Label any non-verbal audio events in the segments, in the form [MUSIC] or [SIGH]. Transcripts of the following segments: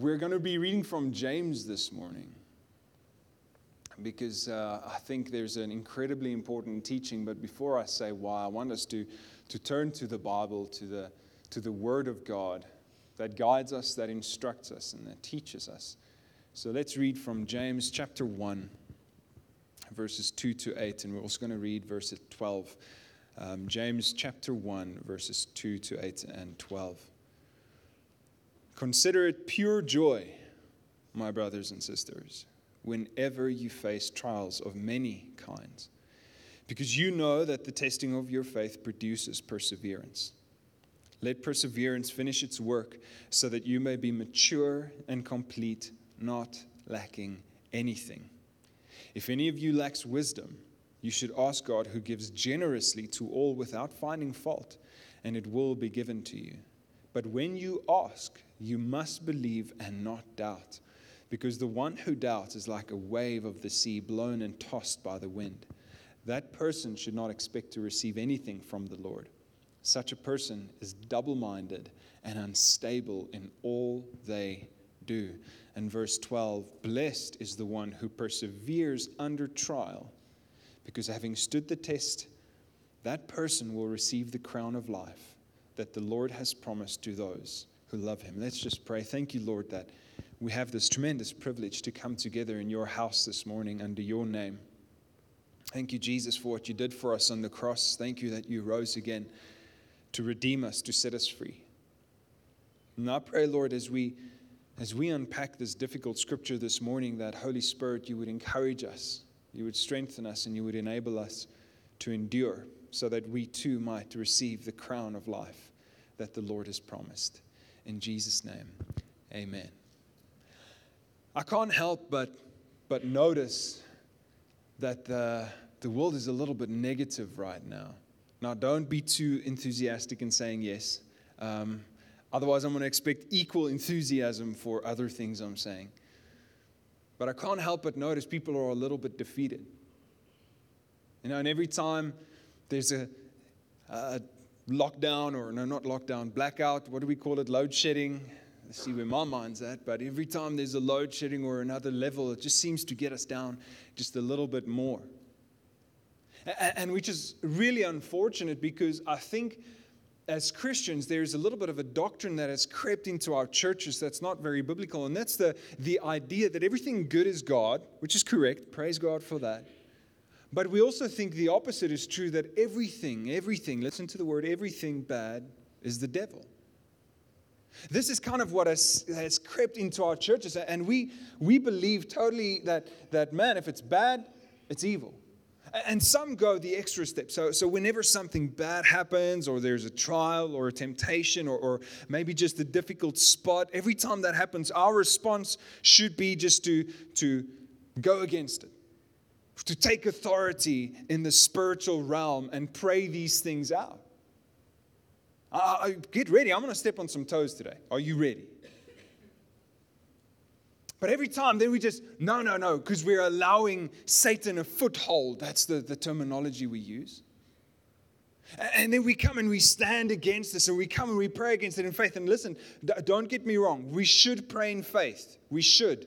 We're going to be reading from James this morning because uh, I think there's an incredibly important teaching. But before I say why, I want us to, to turn to the Bible, to the, to the Word of God that guides us, that instructs us, and that teaches us. So let's read from James chapter 1, verses 2 to 8, and we're also going to read verse 12. Um, James chapter 1, verses 2 to 8 and 12. Consider it pure joy, my brothers and sisters, whenever you face trials of many kinds, because you know that the testing of your faith produces perseverance. Let perseverance finish its work so that you may be mature and complete not lacking anything. If any of you lacks wisdom, you should ask God, who gives generously to all without finding fault, and it will be given to you. But when you ask, you must believe and not doubt, because the one who doubts is like a wave of the sea blown and tossed by the wind. That person should not expect to receive anything from the Lord. Such a person is double minded and unstable in all they do. And verse 12 Blessed is the one who perseveres under trial, because having stood the test, that person will receive the crown of life that the Lord has promised to those who love him. Let's just pray. Thank you, Lord, that we have this tremendous privilege to come together in your house this morning under your name. Thank you, Jesus, for what you did for us on the cross. Thank you that you rose again to redeem us, to set us free. And I pray, Lord, as we as we unpack this difficult scripture this morning, that Holy Spirit, you would encourage us, you would strengthen us, and you would enable us to endure so that we too might receive the crown of life that the Lord has promised. In Jesus' name, amen. I can't help but, but notice that the, the world is a little bit negative right now. Now, don't be too enthusiastic in saying yes. Um, otherwise, I'm going to expect equal enthusiasm for other things I'm saying. But I can't help but notice people are a little bit defeated. You know, and every time there's a, a lockdown, or no, not lockdown, blackout, what do we call it? Load shedding. Let's see where my mind's at. But every time there's a load shedding or another level, it just seems to get us down just a little bit more. And which is really unfortunate because I think as Christians, there's a little bit of a doctrine that has crept into our churches that's not very biblical. And that's the, the idea that everything good is God, which is correct. Praise God for that. But we also think the opposite is true that everything, everything, listen to the word, everything bad is the devil. This is kind of what has, has crept into our churches. And we, we believe totally that, that, man, if it's bad, it's evil. And some go the extra step. So, so whenever something bad happens, or there's a trial, or a temptation, or, or maybe just a difficult spot, every time that happens, our response should be just to, to go against it, to take authority in the spiritual realm and pray these things out. Uh, get ready. I'm going to step on some toes today. Are you ready? But every time, then we just, no, no, no, because we're allowing Satan a foothold. That's the, the terminology we use. And then we come and we stand against this and we come and we pray against it in faith. And listen, don't get me wrong. We should pray in faith. We should.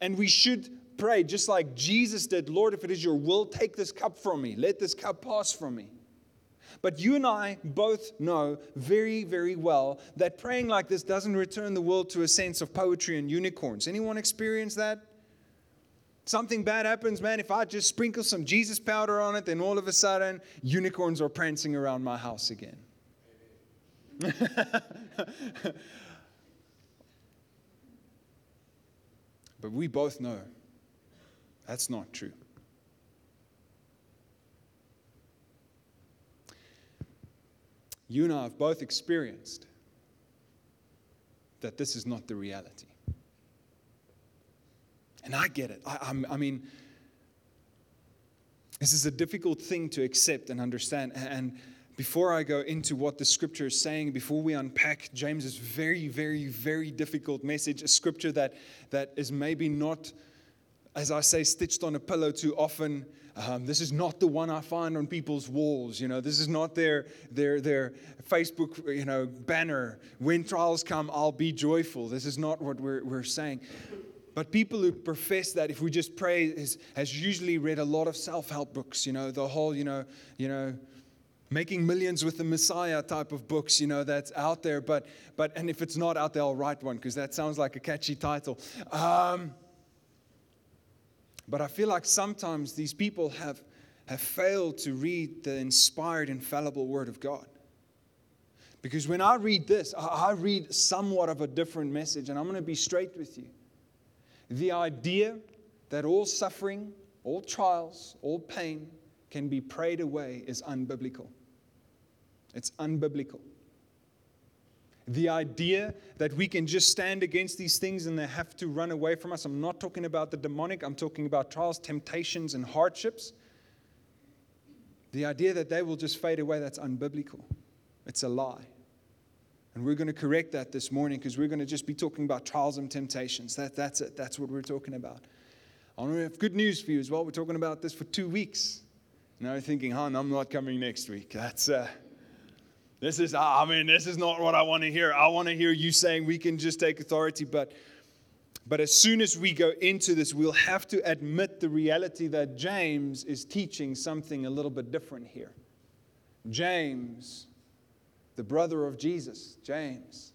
And we should pray just like Jesus did Lord, if it is your will, take this cup from me. Let this cup pass from me. But you and I both know very, very well that praying like this doesn't return the world to a sense of poetry and unicorns. Anyone experience that? Something bad happens, man. If I just sprinkle some Jesus powder on it, then all of a sudden, unicorns are prancing around my house again. [LAUGHS] but we both know that's not true. you and I have both experienced that this is not the reality. And I get it. I, I, mean, this is a difficult thing to accept and understand. And before I go into what the scripture is saying, before we unpack James's very, very, very difficult message, a scripture that, that is maybe not as I say, stitched on a pillow too often. Um, this is not the one I find on people's walls. You know, this is not their their their Facebook you know banner. When trials come, I'll be joyful. This is not what we're we're saying. But people who profess that, if we just pray, is, has usually read a lot of self-help books. You know, the whole you know you know making millions with the Messiah type of books, you know, that's out there. But, but and if it's not out there, I'll write one because that sounds like a catchy title. Um, but I feel like sometimes these people have, have failed to read the inspired, infallible Word of God. Because when I read this, I read somewhat of a different message, and I'm going to be straight with you. The idea that all suffering, all trials, all pain can be prayed away is unbiblical. It's unbiblical. The idea that we can just stand against these things and they have to run away from us. I'm not talking about the demonic, I'm talking about trials, temptations, and hardships. The idea that they will just fade away, that's unbiblical. It's a lie. And we're going to correct that this morning because we're going to just be talking about trials and temptations. That, that's it. That's what we're talking about. I want to have good news for you as well. We're talking about this for two weeks. Now you're thinking, hon, I'm not coming next week. That's, uh, this is, I mean, this is not what I want to hear. I want to hear you saying we can just take authority. But, but as soon as we go into this, we'll have to admit the reality that James is teaching something a little bit different here. James, the brother of Jesus, James,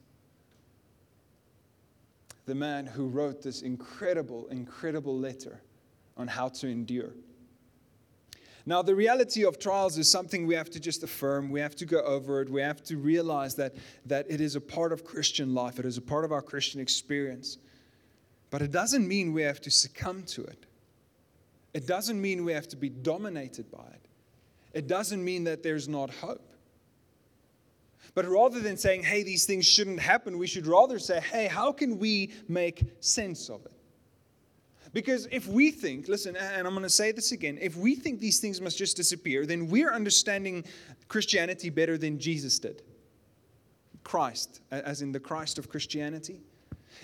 the man who wrote this incredible, incredible letter on how to endure. Now, the reality of trials is something we have to just affirm. We have to go over it. We have to realize that, that it is a part of Christian life, it is a part of our Christian experience. But it doesn't mean we have to succumb to it. It doesn't mean we have to be dominated by it. It doesn't mean that there's not hope. But rather than saying, hey, these things shouldn't happen, we should rather say, hey, how can we make sense of it? Because if we think, listen, and I'm going to say this again, if we think these things must just disappear, then we're understanding Christianity better than Jesus did. Christ, as in the Christ of Christianity.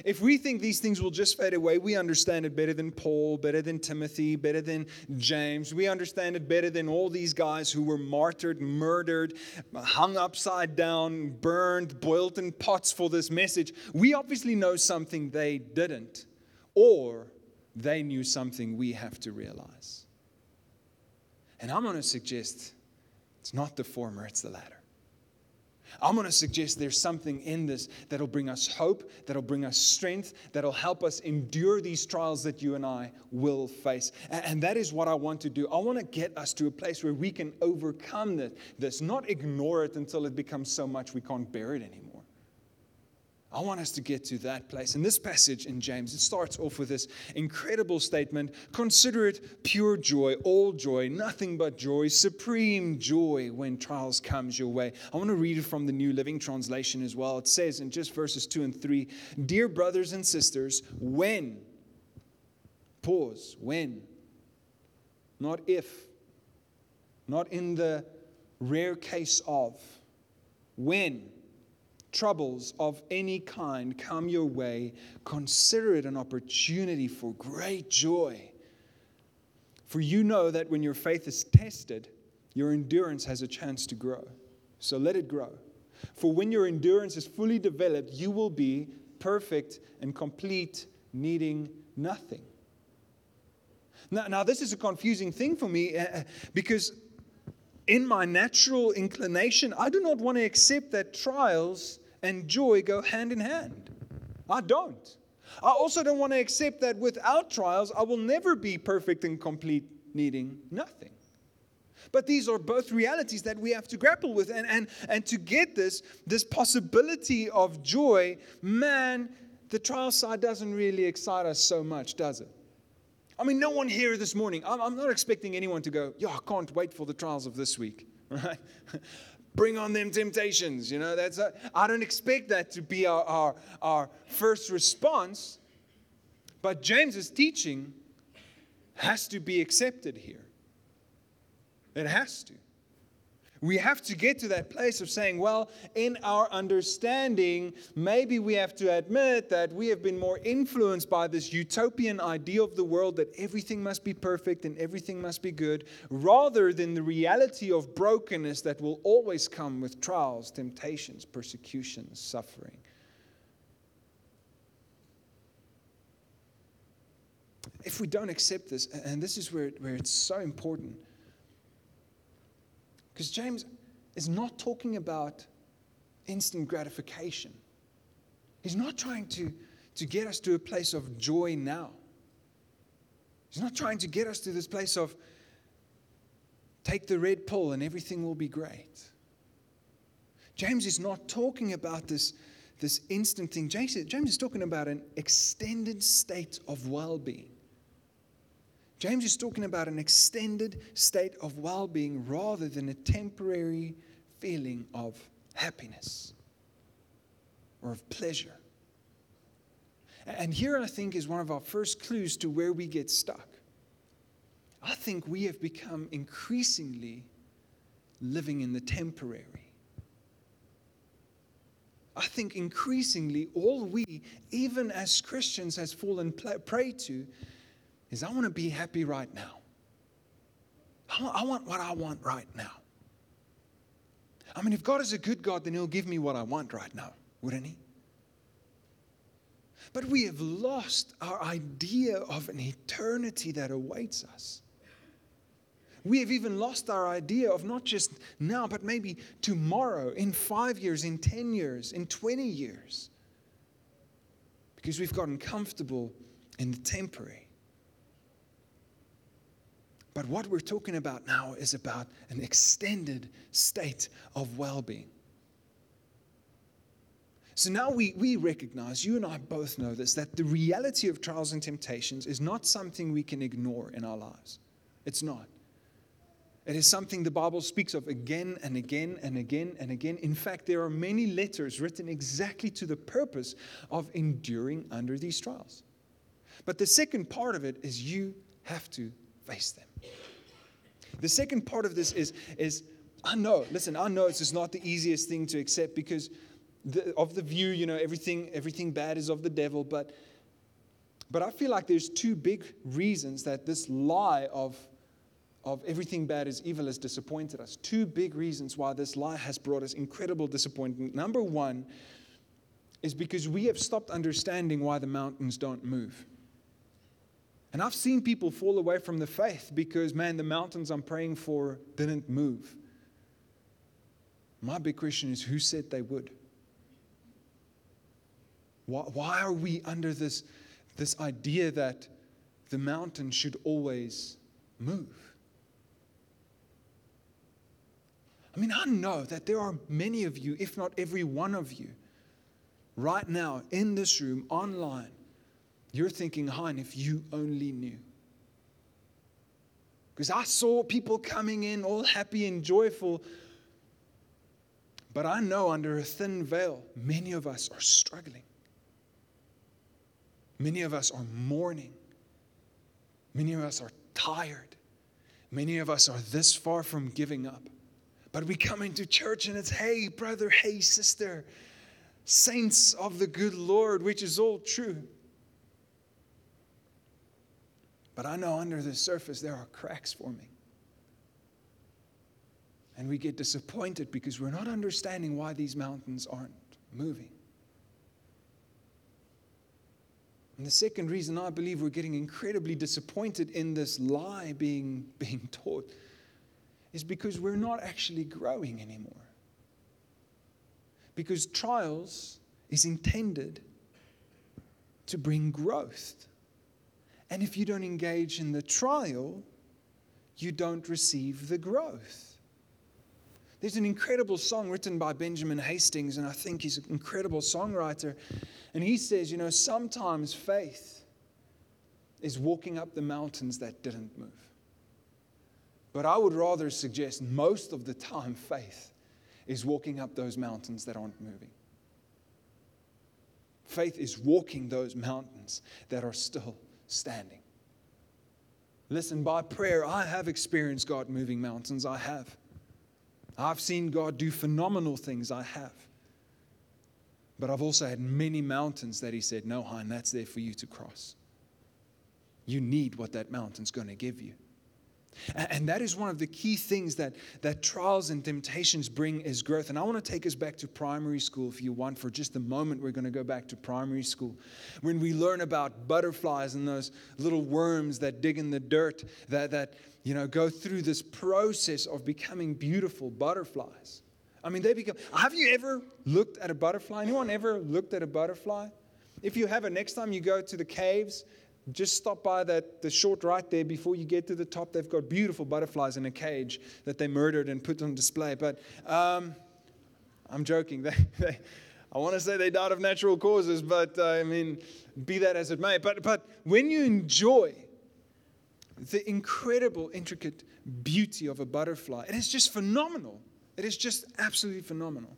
If we think these things will just fade away, we understand it better than Paul, better than Timothy, better than James. We understand it better than all these guys who were martyred, murdered, hung upside down, burned, boiled in pots for this message. We obviously know something they didn't. Or they knew something we have to realize. And I'm going to suggest it's not the former, it's the latter. I'm going to suggest there's something in this that'll bring us hope, that'll bring us strength, that'll help us endure these trials that you and I will face. And that is what I want to do. I want to get us to a place where we can overcome this, not ignore it until it becomes so much we can't bear it anymore. I want us to get to that place. In this passage in James, it starts off with this incredible statement Consider it pure joy, all joy, nothing but joy, supreme joy when trials comes your way. I want to read it from the New Living Translation as well. It says in just verses 2 and 3 Dear brothers and sisters, when, pause, when, not if, not in the rare case of, when troubles of any kind come your way, consider it an opportunity for great joy. For you know that when your faith is tested, your endurance has a chance to grow. So let it grow. For when your endurance is fully developed, you will be perfect and complete, needing nothing. Now, now this is a confusing thing for me uh, because in my natural inclination, I do not want to accept that trials and joy go hand in hand. I don't. I also don't want to accept that without trials, I will never be perfect and complete, needing nothing. But these are both realities that we have to grapple with. And, and, and to get this, this possibility of joy, man, the trial side doesn't really excite us so much, does it? I mean, no one here this morning, I'm, I'm not expecting anyone to go, yeah, I can't wait for the trials of this week, [LAUGHS] right? Bring on them temptations. You know, that's a, I don't expect that to be our, our, our first response, but James's teaching has to be accepted here. It has to. We have to get to that place of saying, well, in our understanding, maybe we have to admit that we have been more influenced by this utopian idea of the world that everything must be perfect and everything must be good, rather than the reality of brokenness that will always come with trials, temptations, persecutions, suffering. If we don't accept this, and this is where, where it's so important because James is not talking about instant gratification. He's not trying to, to get us to a place of joy now. He's not trying to get us to this place of take the red pill and everything will be great. James is not talking about this, this instant thing. James, James is talking about an extended state of well being. James is talking about an extended state of well being rather than a temporary feeling of happiness or of pleasure. And here, I think, is one of our first clues to where we get stuck. I think we have become increasingly living in the temporary. I think increasingly all we, even as Christians, has fallen prey to is I want to be happy right now. I want what I want right now. I mean, if God is a good God, then He'll give me what I want right now, wouldn't He? But we have lost our idea of an eternity that awaits us. We have even lost our idea of not just now, but maybe tomorrow, in five years, in 10 years, in 20 years. Because we've gotten comfortable in the temporary. But what we're talking about now is about an extended state of well being. So now we, we recognize, you and I both know this, that the reality of trials and temptations is not something we can ignore in our lives. It's not. It is something the Bible speaks of again and again and again and again. In fact, there are many letters written exactly to the purpose of enduring under these trials. But the second part of it is you have to face them. The second part of this is, is I know, listen, I know it's just not the easiest thing to accept because the, of the view, you know, everything, everything bad is of the devil, but but I feel like there's two big reasons that this lie of, of everything bad is evil has disappointed us. Two big reasons why this lie has brought us incredible disappointment. Number one is because we have stopped understanding why the mountains don't move. And I've seen people fall away from the faith because, man, the mountains I'm praying for didn't move. My big question is who said they would? Why, why are we under this, this idea that the mountain should always move? I mean, I know that there are many of you, if not every one of you, right now in this room, online, you're thinking, Hein, if you only knew. Because I saw people coming in all happy and joyful. But I know under a thin veil, many of us are struggling. Many of us are mourning. Many of us are tired. Many of us are this far from giving up. But we come into church and it's, hey, brother, hey, sister, saints of the good Lord, which is all true. But I know under the surface there are cracks forming. And we get disappointed because we're not understanding why these mountains aren't moving. And the second reason I believe we're getting incredibly disappointed in this lie being, [LAUGHS] being taught is because we're not actually growing anymore. Because trials is intended to bring growth. And if you don't engage in the trial, you don't receive the growth. There's an incredible song written by Benjamin Hastings, and I think he's an incredible songwriter. And he says, you know, sometimes faith is walking up the mountains that didn't move. But I would rather suggest most of the time, faith is walking up those mountains that aren't moving. Faith is walking those mountains that are still standing. Listen, by prayer, I have experienced God moving mountains. I have. I've seen God do phenomenal things, I have. But I've also had many mountains that He said, No, Hein, that's there for you to cross. You need what that mountain's going to give you. And that is one of the key things that, that trials and temptations bring is growth. And I want to take us back to primary school if you want. For just a moment, we're going to go back to primary school. When we learn about butterflies and those little worms that dig in the dirt, that, that you know, go through this process of becoming beautiful butterflies. I mean, they become. Have you ever looked at a butterfly? Anyone ever looked at a butterfly? If you have next time you go to the caves, just stop by that the short right there before you get to the top. They've got beautiful butterflies in a cage that they murdered and put on display. But um, I'm joking. [LAUGHS] They, they, I want to say they died of natural causes, but uh, I mean, be that as it may. But but when you enjoy the incredible, intricate beauty of a butterfly, it is just phenomenal. It is just absolutely phenomenal.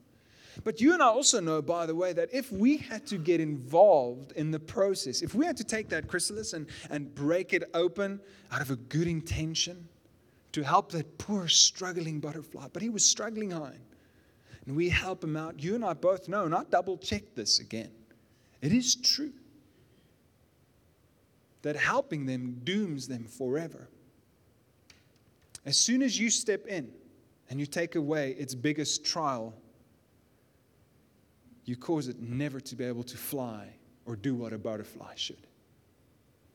But you and I also know, by the way, that if we had to get involved in the process, if we had to take that chrysalis and, and break it open out of a good intention to help that poor struggling butterfly, but he was struggling high, and we help him out, you and I both know, and I double checked this again. It is true that helping them dooms them forever. As soon as you step in and you take away its biggest trial you cause it never to be able to fly or do what a butterfly should.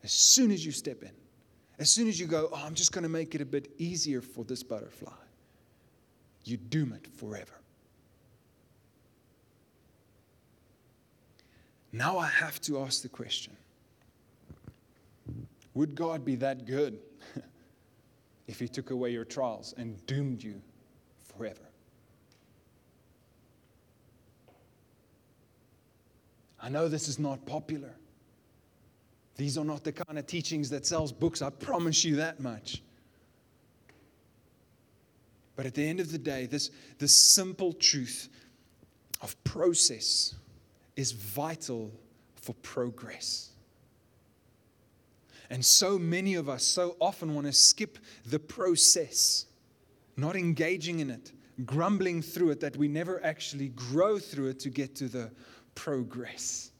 As soon as you step in, as soon as you go, oh, I'm just going to make it a bit easier for this butterfly, you doom it forever. Now I have to ask the question Would God be that good [LAUGHS] if He took away your trials and doomed you forever? I know this is not popular. These are not the kind of teachings that sells books, I promise you that much. But at the end of the day, this, this simple truth of process is vital for progress. And so many of us so often want to skip the process, not engaging in it, grumbling through it, that we never actually grow through it to get to the progress.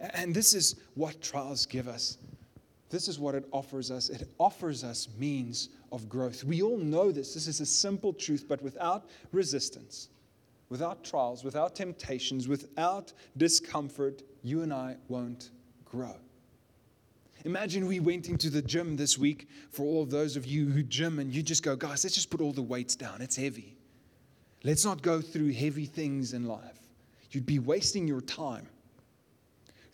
And this is what trials give us. This is what it offers us. It offers us means of growth. We all know this. This is a simple truth, but without resistance, without trials, without temptations, without discomfort, you and I won't grow. Imagine we went into the gym this week for all of those of you who gym and you just go, guys, let's just put all the weights down. It's heavy. Let's not go through heavy things in life. You'd be wasting your time.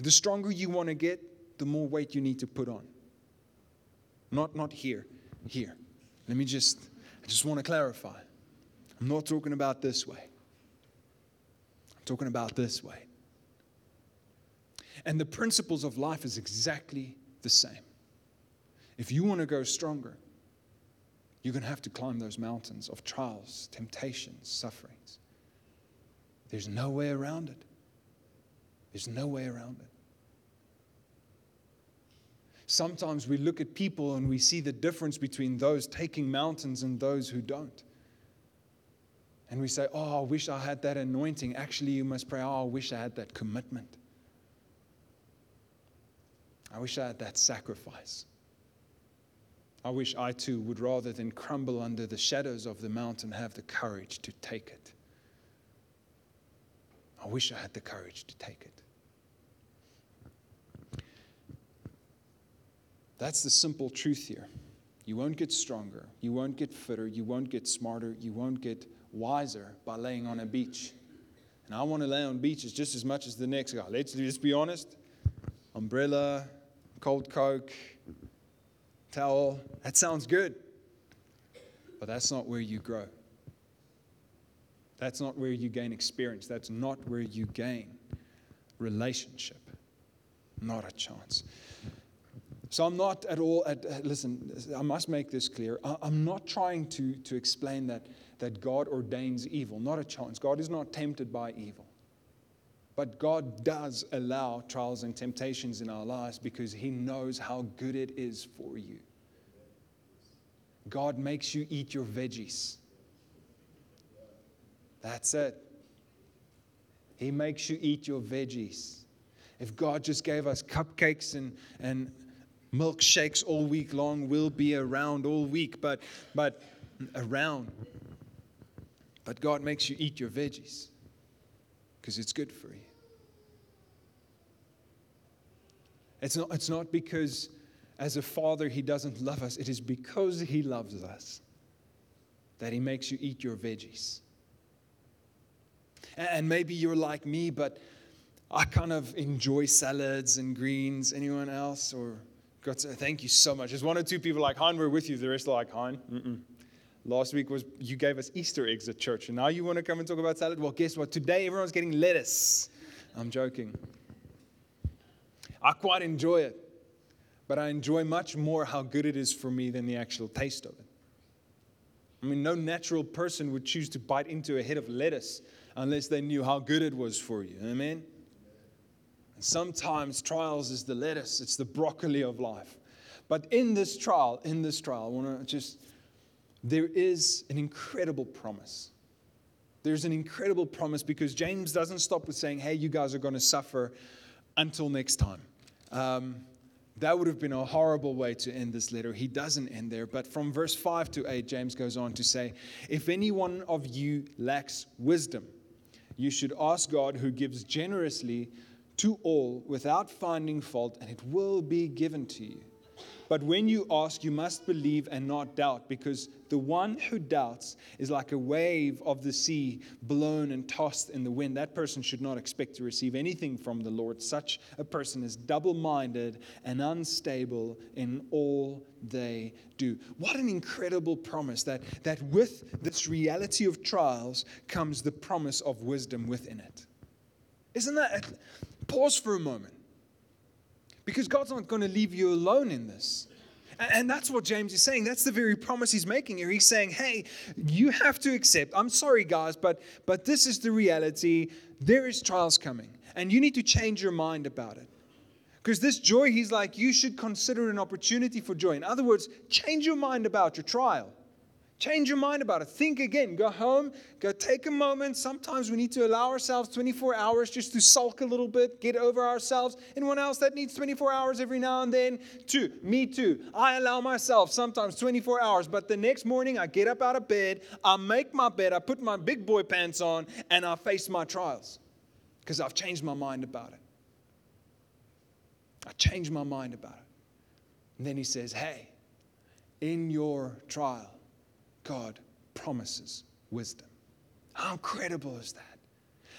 The stronger you want to get, the more weight you need to put on. Not, not here, here. Let me just, I just want to clarify. I'm not talking about this way. I'm talking about this way. And the principles of life is exactly the same. If you want to go stronger, you're going to have to climb those mountains of trials, temptations, sufferings. There's no way around it. There's no way around it. Sometimes we look at people and we see the difference between those taking mountains and those who don't. And we say, Oh, I wish I had that anointing. Actually, you must pray, Oh, I wish I had that commitment. I wish I had that sacrifice. I wish I too would, rather than crumble under the shadows of the mountain, have the courage to take it. I wish I had the courage to take it. That's the simple truth here. You won't get stronger. You won't get fitter. You won't get smarter. You won't get wiser by laying on a beach. And I want to lay on beaches just as much as the next guy. Let's just be honest. Umbrella, cold Coke, towel. That sounds good. But that's not where you grow. That's not where you gain experience. That's not where you gain relationship. Not a chance. So I'm not at all, at, listen, I must make this clear. I'm not trying to, to explain that, that God ordains evil. Not a chance. God is not tempted by evil. But God does allow trials and temptations in our lives because He knows how good it is for you. God makes you eat your veggies. That's it. He makes you eat your veggies. If God just gave us cupcakes and, and milkshakes all week long, we'll be around all week, but, but around. But God makes you eat your veggies because it's good for you. It's not, it's not because as a father he doesn't love us, it is because he loves us that he makes you eat your veggies. And maybe you're like me, but I kind of enjoy salads and greens. Anyone else? Or God, thank you so much. There's one or two people like, Han, we're with you. The rest are like, Han, mm-mm. Last week was you gave us Easter eggs at church, and now you want to come and talk about salad? Well, guess what? Today everyone's getting lettuce. I'm joking. I quite enjoy it, but I enjoy much more how good it is for me than the actual taste of it. I mean, no natural person would choose to bite into a head of lettuce unless they knew how good it was for you. Amen? And sometimes trials is the lettuce, it's the broccoli of life. But in this trial, in this trial, I want to just, there is an incredible promise. There's an incredible promise because James doesn't stop with saying, hey, you guys are going to suffer until next time. Um, that would have been a horrible way to end this letter. He doesn't end there. But from verse 5 to 8, James goes on to say, If any one of you lacks wisdom, you should ask God who gives generously to all without finding fault, and it will be given to you. But when you ask, you must believe and not doubt, because the one who doubts is like a wave of the sea blown and tossed in the wind. That person should not expect to receive anything from the Lord. Such a person is double minded and unstable in all they do. What an incredible promise that, that with this reality of trials comes the promise of wisdom within it. Isn't that? Pause for a moment. Because God's not going to leave you alone in this. And that's what James is saying. That's the very promise he's making here. He's saying, hey, you have to accept. I'm sorry, guys, but, but this is the reality. There is trials coming, and you need to change your mind about it. Because this joy, he's like, you should consider an opportunity for joy. In other words, change your mind about your trial. Change your mind about it. Think again. Go home. Go take a moment. Sometimes we need to allow ourselves 24 hours just to sulk a little bit, get over ourselves. Anyone else that needs 24 hours every now and then? Two. Me too. I allow myself sometimes 24 hours, but the next morning I get up out of bed, I make my bed, I put my big boy pants on, and I face my trials because I've changed my mind about it. I changed my mind about it. And then he says, Hey, in your trial, God promises wisdom. How incredible is that?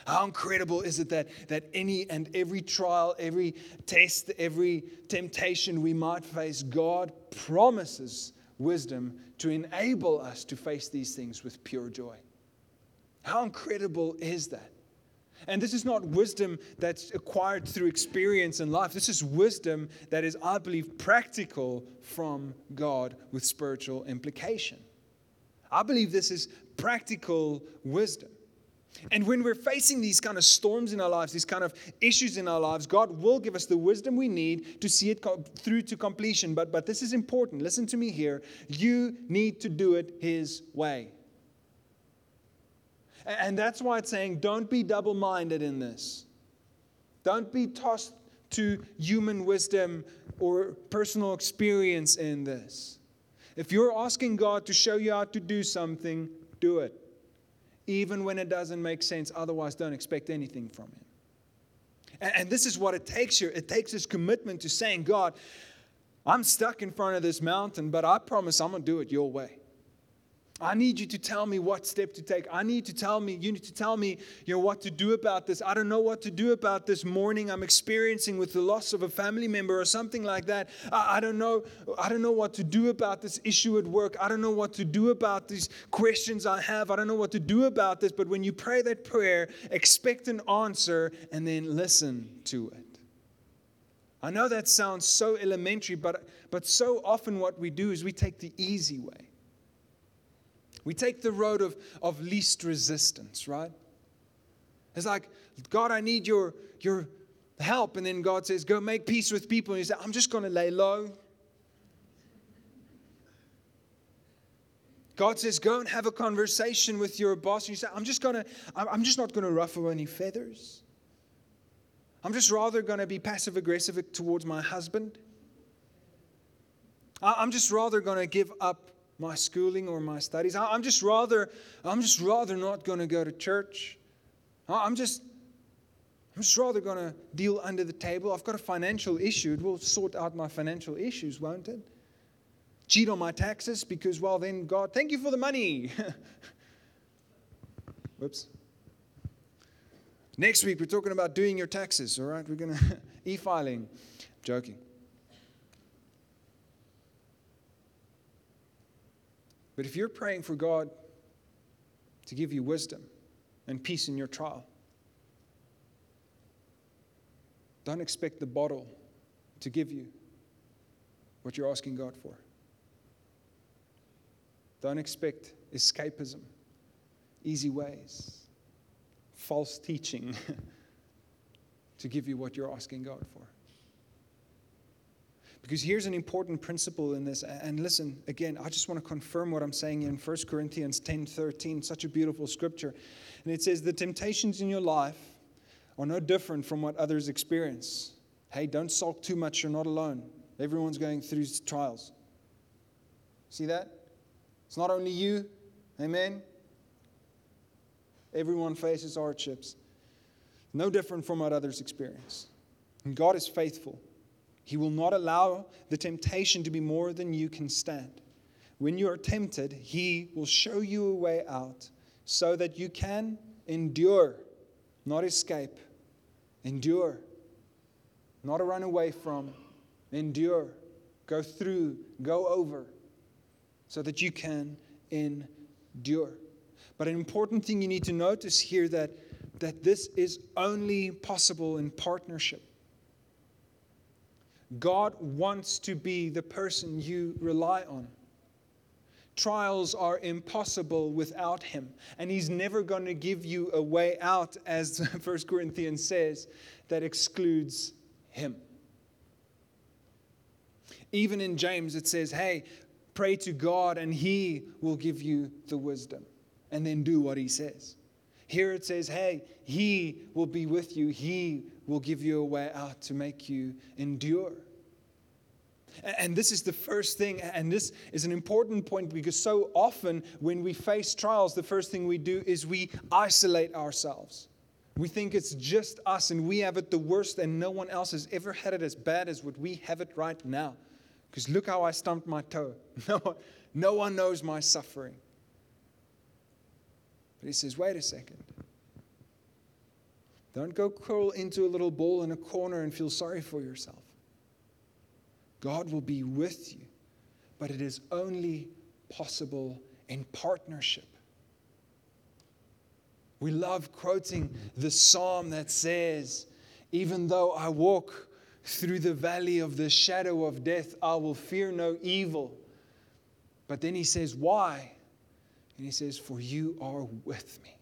How incredible is it that, that any and every trial, every test, every temptation we might face, God promises wisdom to enable us to face these things with pure joy? How incredible is that? And this is not wisdom that's acquired through experience in life. This is wisdom that is, I believe, practical from God with spiritual implication. I believe this is practical wisdom. And when we're facing these kind of storms in our lives, these kind of issues in our lives, God will give us the wisdom we need to see it through to completion. But, but this is important. Listen to me here. You need to do it His way. And that's why it's saying don't be double minded in this. Don't be tossed to human wisdom or personal experience in this. If you're asking God to show you how to do something, do it. Even when it doesn't make sense, otherwise, don't expect anything from Him. And, and this is what it takes here it takes this commitment to saying, God, I'm stuck in front of this mountain, but I promise I'm going to do it your way. I need you to tell me what step to take. I need to tell me, you need to tell me, you know, what to do about this. I don't know what to do about this mourning I'm experiencing with the loss of a family member or something like that. I, I don't know, I don't know what to do about this issue at work. I don't know what to do about these questions I have. I don't know what to do about this. But when you pray that prayer, expect an answer and then listen to it. I know that sounds so elementary, but, but so often what we do is we take the easy way. We take the road of, of least resistance, right? It's like, God, I need your, your help. And then God says, Go make peace with people. And you say, I'm just going to lay low. God says, go and have a conversation with your boss. And you say, I'm just gonna, I'm just not gonna ruffle any feathers. I'm just rather gonna be passive aggressive towards my husband. I'm just rather gonna give up my schooling or my studies. I'm just rather, I'm just rather not gonna go to church. I'm just, I'm just rather gonna deal under the table. I've got a financial issue. It will sort out my financial issues, won't it? cheat on my taxes because, well, then God, thank you for the money. [LAUGHS] Whoops. Next week, we're talking about doing your taxes, all right? We're going [LAUGHS] to e filing. Joking. But if you're praying for God to give you wisdom and peace in your trial, don't expect the bottle to give you what you're asking God for. Don't expect escapism, easy ways, false teaching [LAUGHS] to give you what you're asking God for. Because here's an important principle in this. And listen, again, I just want to confirm what I'm saying in 1 Corinthians 10 13, such a beautiful scripture. And it says, The temptations in your life are no different from what others experience. Hey, don't sulk too much, you're not alone. Everyone's going through trials. See that? It's not only you. Amen. Everyone faces hardships. No different from what others experience. And God is faithful. He will not allow the temptation to be more than you can stand. When you are tempted, He will show you a way out so that you can endure, not escape. Endure, not run away from. Endure, go through, go over so that you can endure. But an important thing you need to notice here that, that this is only possible in partnership. God wants to be the person you rely on. Trials are impossible without Him, and He's never going to give you a way out, as [LAUGHS] 1 Corinthians says, that excludes Him. Even in James, it says, Hey, Pray to God, and He will give you the wisdom. And then do what He says. Here it says, Hey, He will be with you, He will give you a way out to make you endure. And this is the first thing, and this is an important point because so often when we face trials, the first thing we do is we isolate ourselves. We think it's just us and we have it the worst, and no one else has ever had it as bad as what we have it right now. Because look how I stumped my toe. [LAUGHS] No one, no one knows my suffering. But he says, wait a second. Don't go curl into a little ball in a corner and feel sorry for yourself. God will be with you, but it is only possible in partnership. We love quoting the psalm that says, Even though I walk through the valley of the shadow of death, I will fear no evil. But then he says, Why? And he says, For you are with me.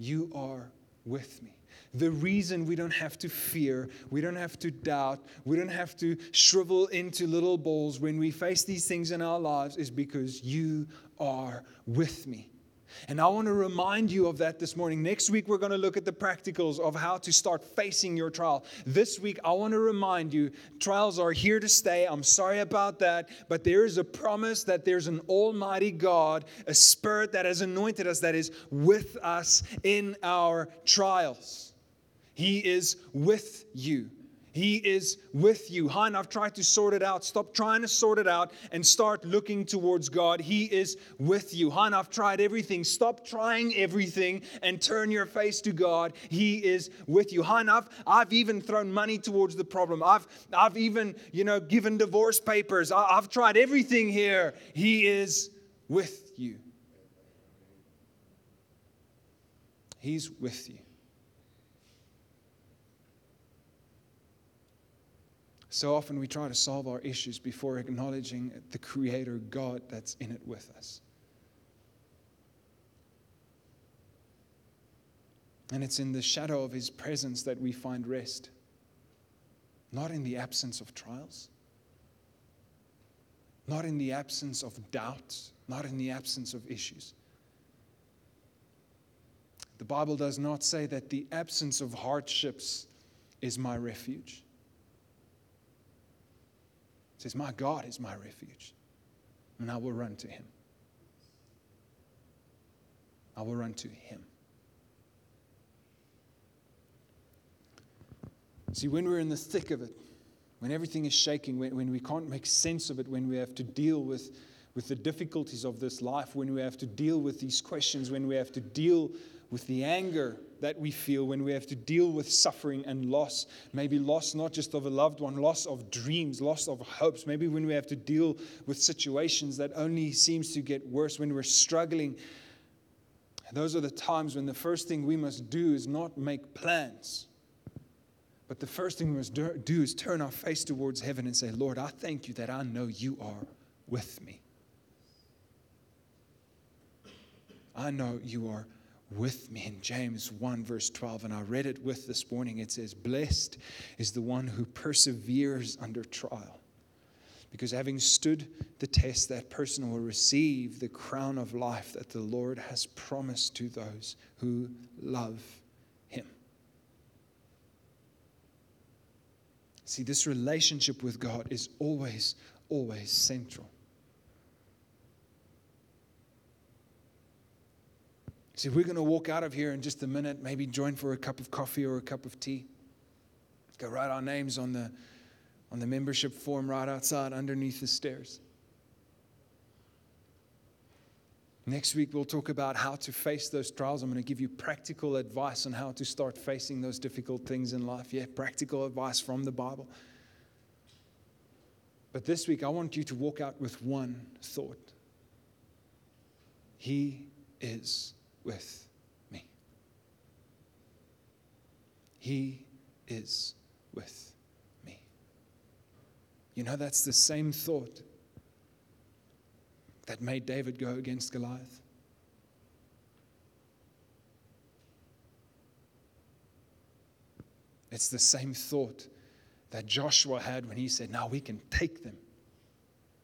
You are with me. The reason we don't have to fear, we don't have to doubt, we don't have to shrivel into little balls when we face these things in our lives is because you are with me. And I want to remind you of that this morning. Next week, we're going to look at the practicals of how to start facing your trial. This week, I want to remind you trials are here to stay. I'm sorry about that, but there is a promise that there's an almighty God, a spirit that has anointed us, that is with us in our trials. He is with you. He is with you. Hein, I've tried to sort it out. Stop trying to sort it out and start looking towards God. He is with you. Hein, I've tried everything. Stop trying everything and turn your face to God. He is with you. Hein, I've, I've even thrown money towards the problem. I've, I've even, you know, given divorce papers. I, I've tried everything here. He is with you. He's with you. So often we try to solve our issues before acknowledging the Creator God that's in it with us. And it's in the shadow of His presence that we find rest, not in the absence of trials. not in the absence of doubt, not in the absence of issues. The Bible does not say that the absence of hardships is my refuge. Says, My God is my refuge, and I will run to him. I will run to him. See, when we're in the thick of it, when everything is shaking, when, when we can't make sense of it, when we have to deal with, with the difficulties of this life, when we have to deal with these questions, when we have to deal with the anger that we feel, when we have to deal with suffering and loss, maybe loss not just of a loved one, loss of dreams, loss of hopes, maybe when we have to deal with situations that only seems to get worse, when we're struggling. Those are the times when the first thing we must do is not make plans but the first thing we must do is turn our face towards heaven and say, Lord, I thank you that I know you are with me. I know you are with me. In James 1, verse 12, and I read it with this morning, it says, Blessed is the one who perseveres under trial. Because having stood the test, that person will receive the crown of life that the Lord has promised to those who love him. See, this relationship with God is always, always central. See, we're going to walk out of here in just a minute, maybe join for a cup of coffee or a cup of tea. Go write our names on the, on the membership form right outside underneath the stairs. Next week, we'll talk about how to face those trials. I'm going to give you practical advice on how to start facing those difficult things in life. Yeah, practical advice from the Bible. But this week, I want you to walk out with one thought He is with me. He is with me. You know, that's the same thought that made David go against Goliath? It's the same thought that Joshua had when he said, Now we can take them.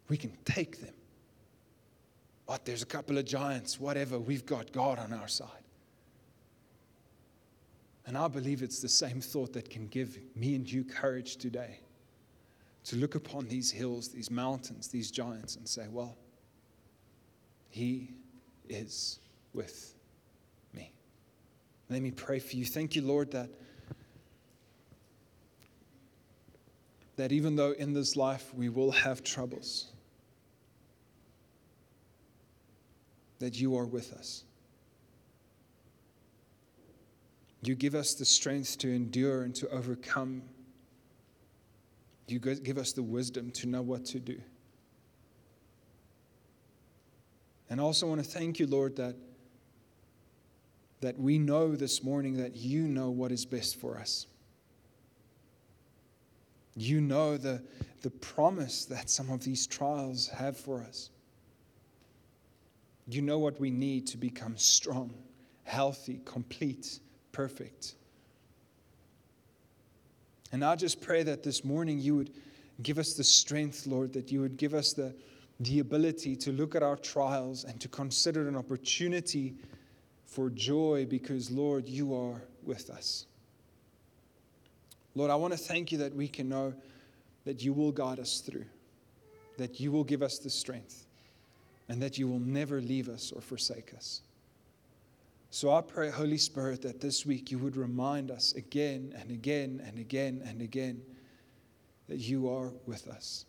We can take them. But there's a couple of giants, whatever, we've got God on our side. And I believe it's the same thought that can give me and you courage today to look upon these hills, these mountains, these giants, and say, Well, he is with me. Let me pray for you. Thank you, Lord, that, that even though in this life we will have troubles, that you are with us. You give us the strength to endure and to overcome. You give us the wisdom to know what to do. And I also want to thank you, Lord, that, that we know this morning that you know what is best for us. You know the, the promise that some of these trials have for us. You know what we need to become strong, healthy, complete, perfect. And I just pray that this morning you would give us the strength, Lord, that you would give us the, the ability to look at our trials and to consider an opportunity for joy because, Lord, you are with us. Lord, I want to thank you that we can know that you will guide us through, that you will give us the strength, and that you will never leave us or forsake us. So I pray, Holy Spirit, that this week you would remind us again and again and again and again that you are with us.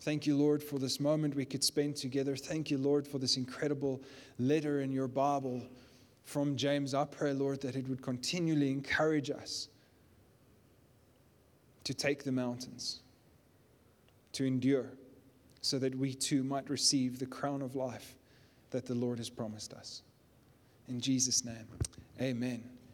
Thank you, Lord, for this moment we could spend together. Thank you, Lord, for this incredible letter in your Bible from James. I pray, Lord, that it would continually encourage us to take the mountains, to endure, so that we too might receive the crown of life that the Lord has promised us. In Jesus' name, amen.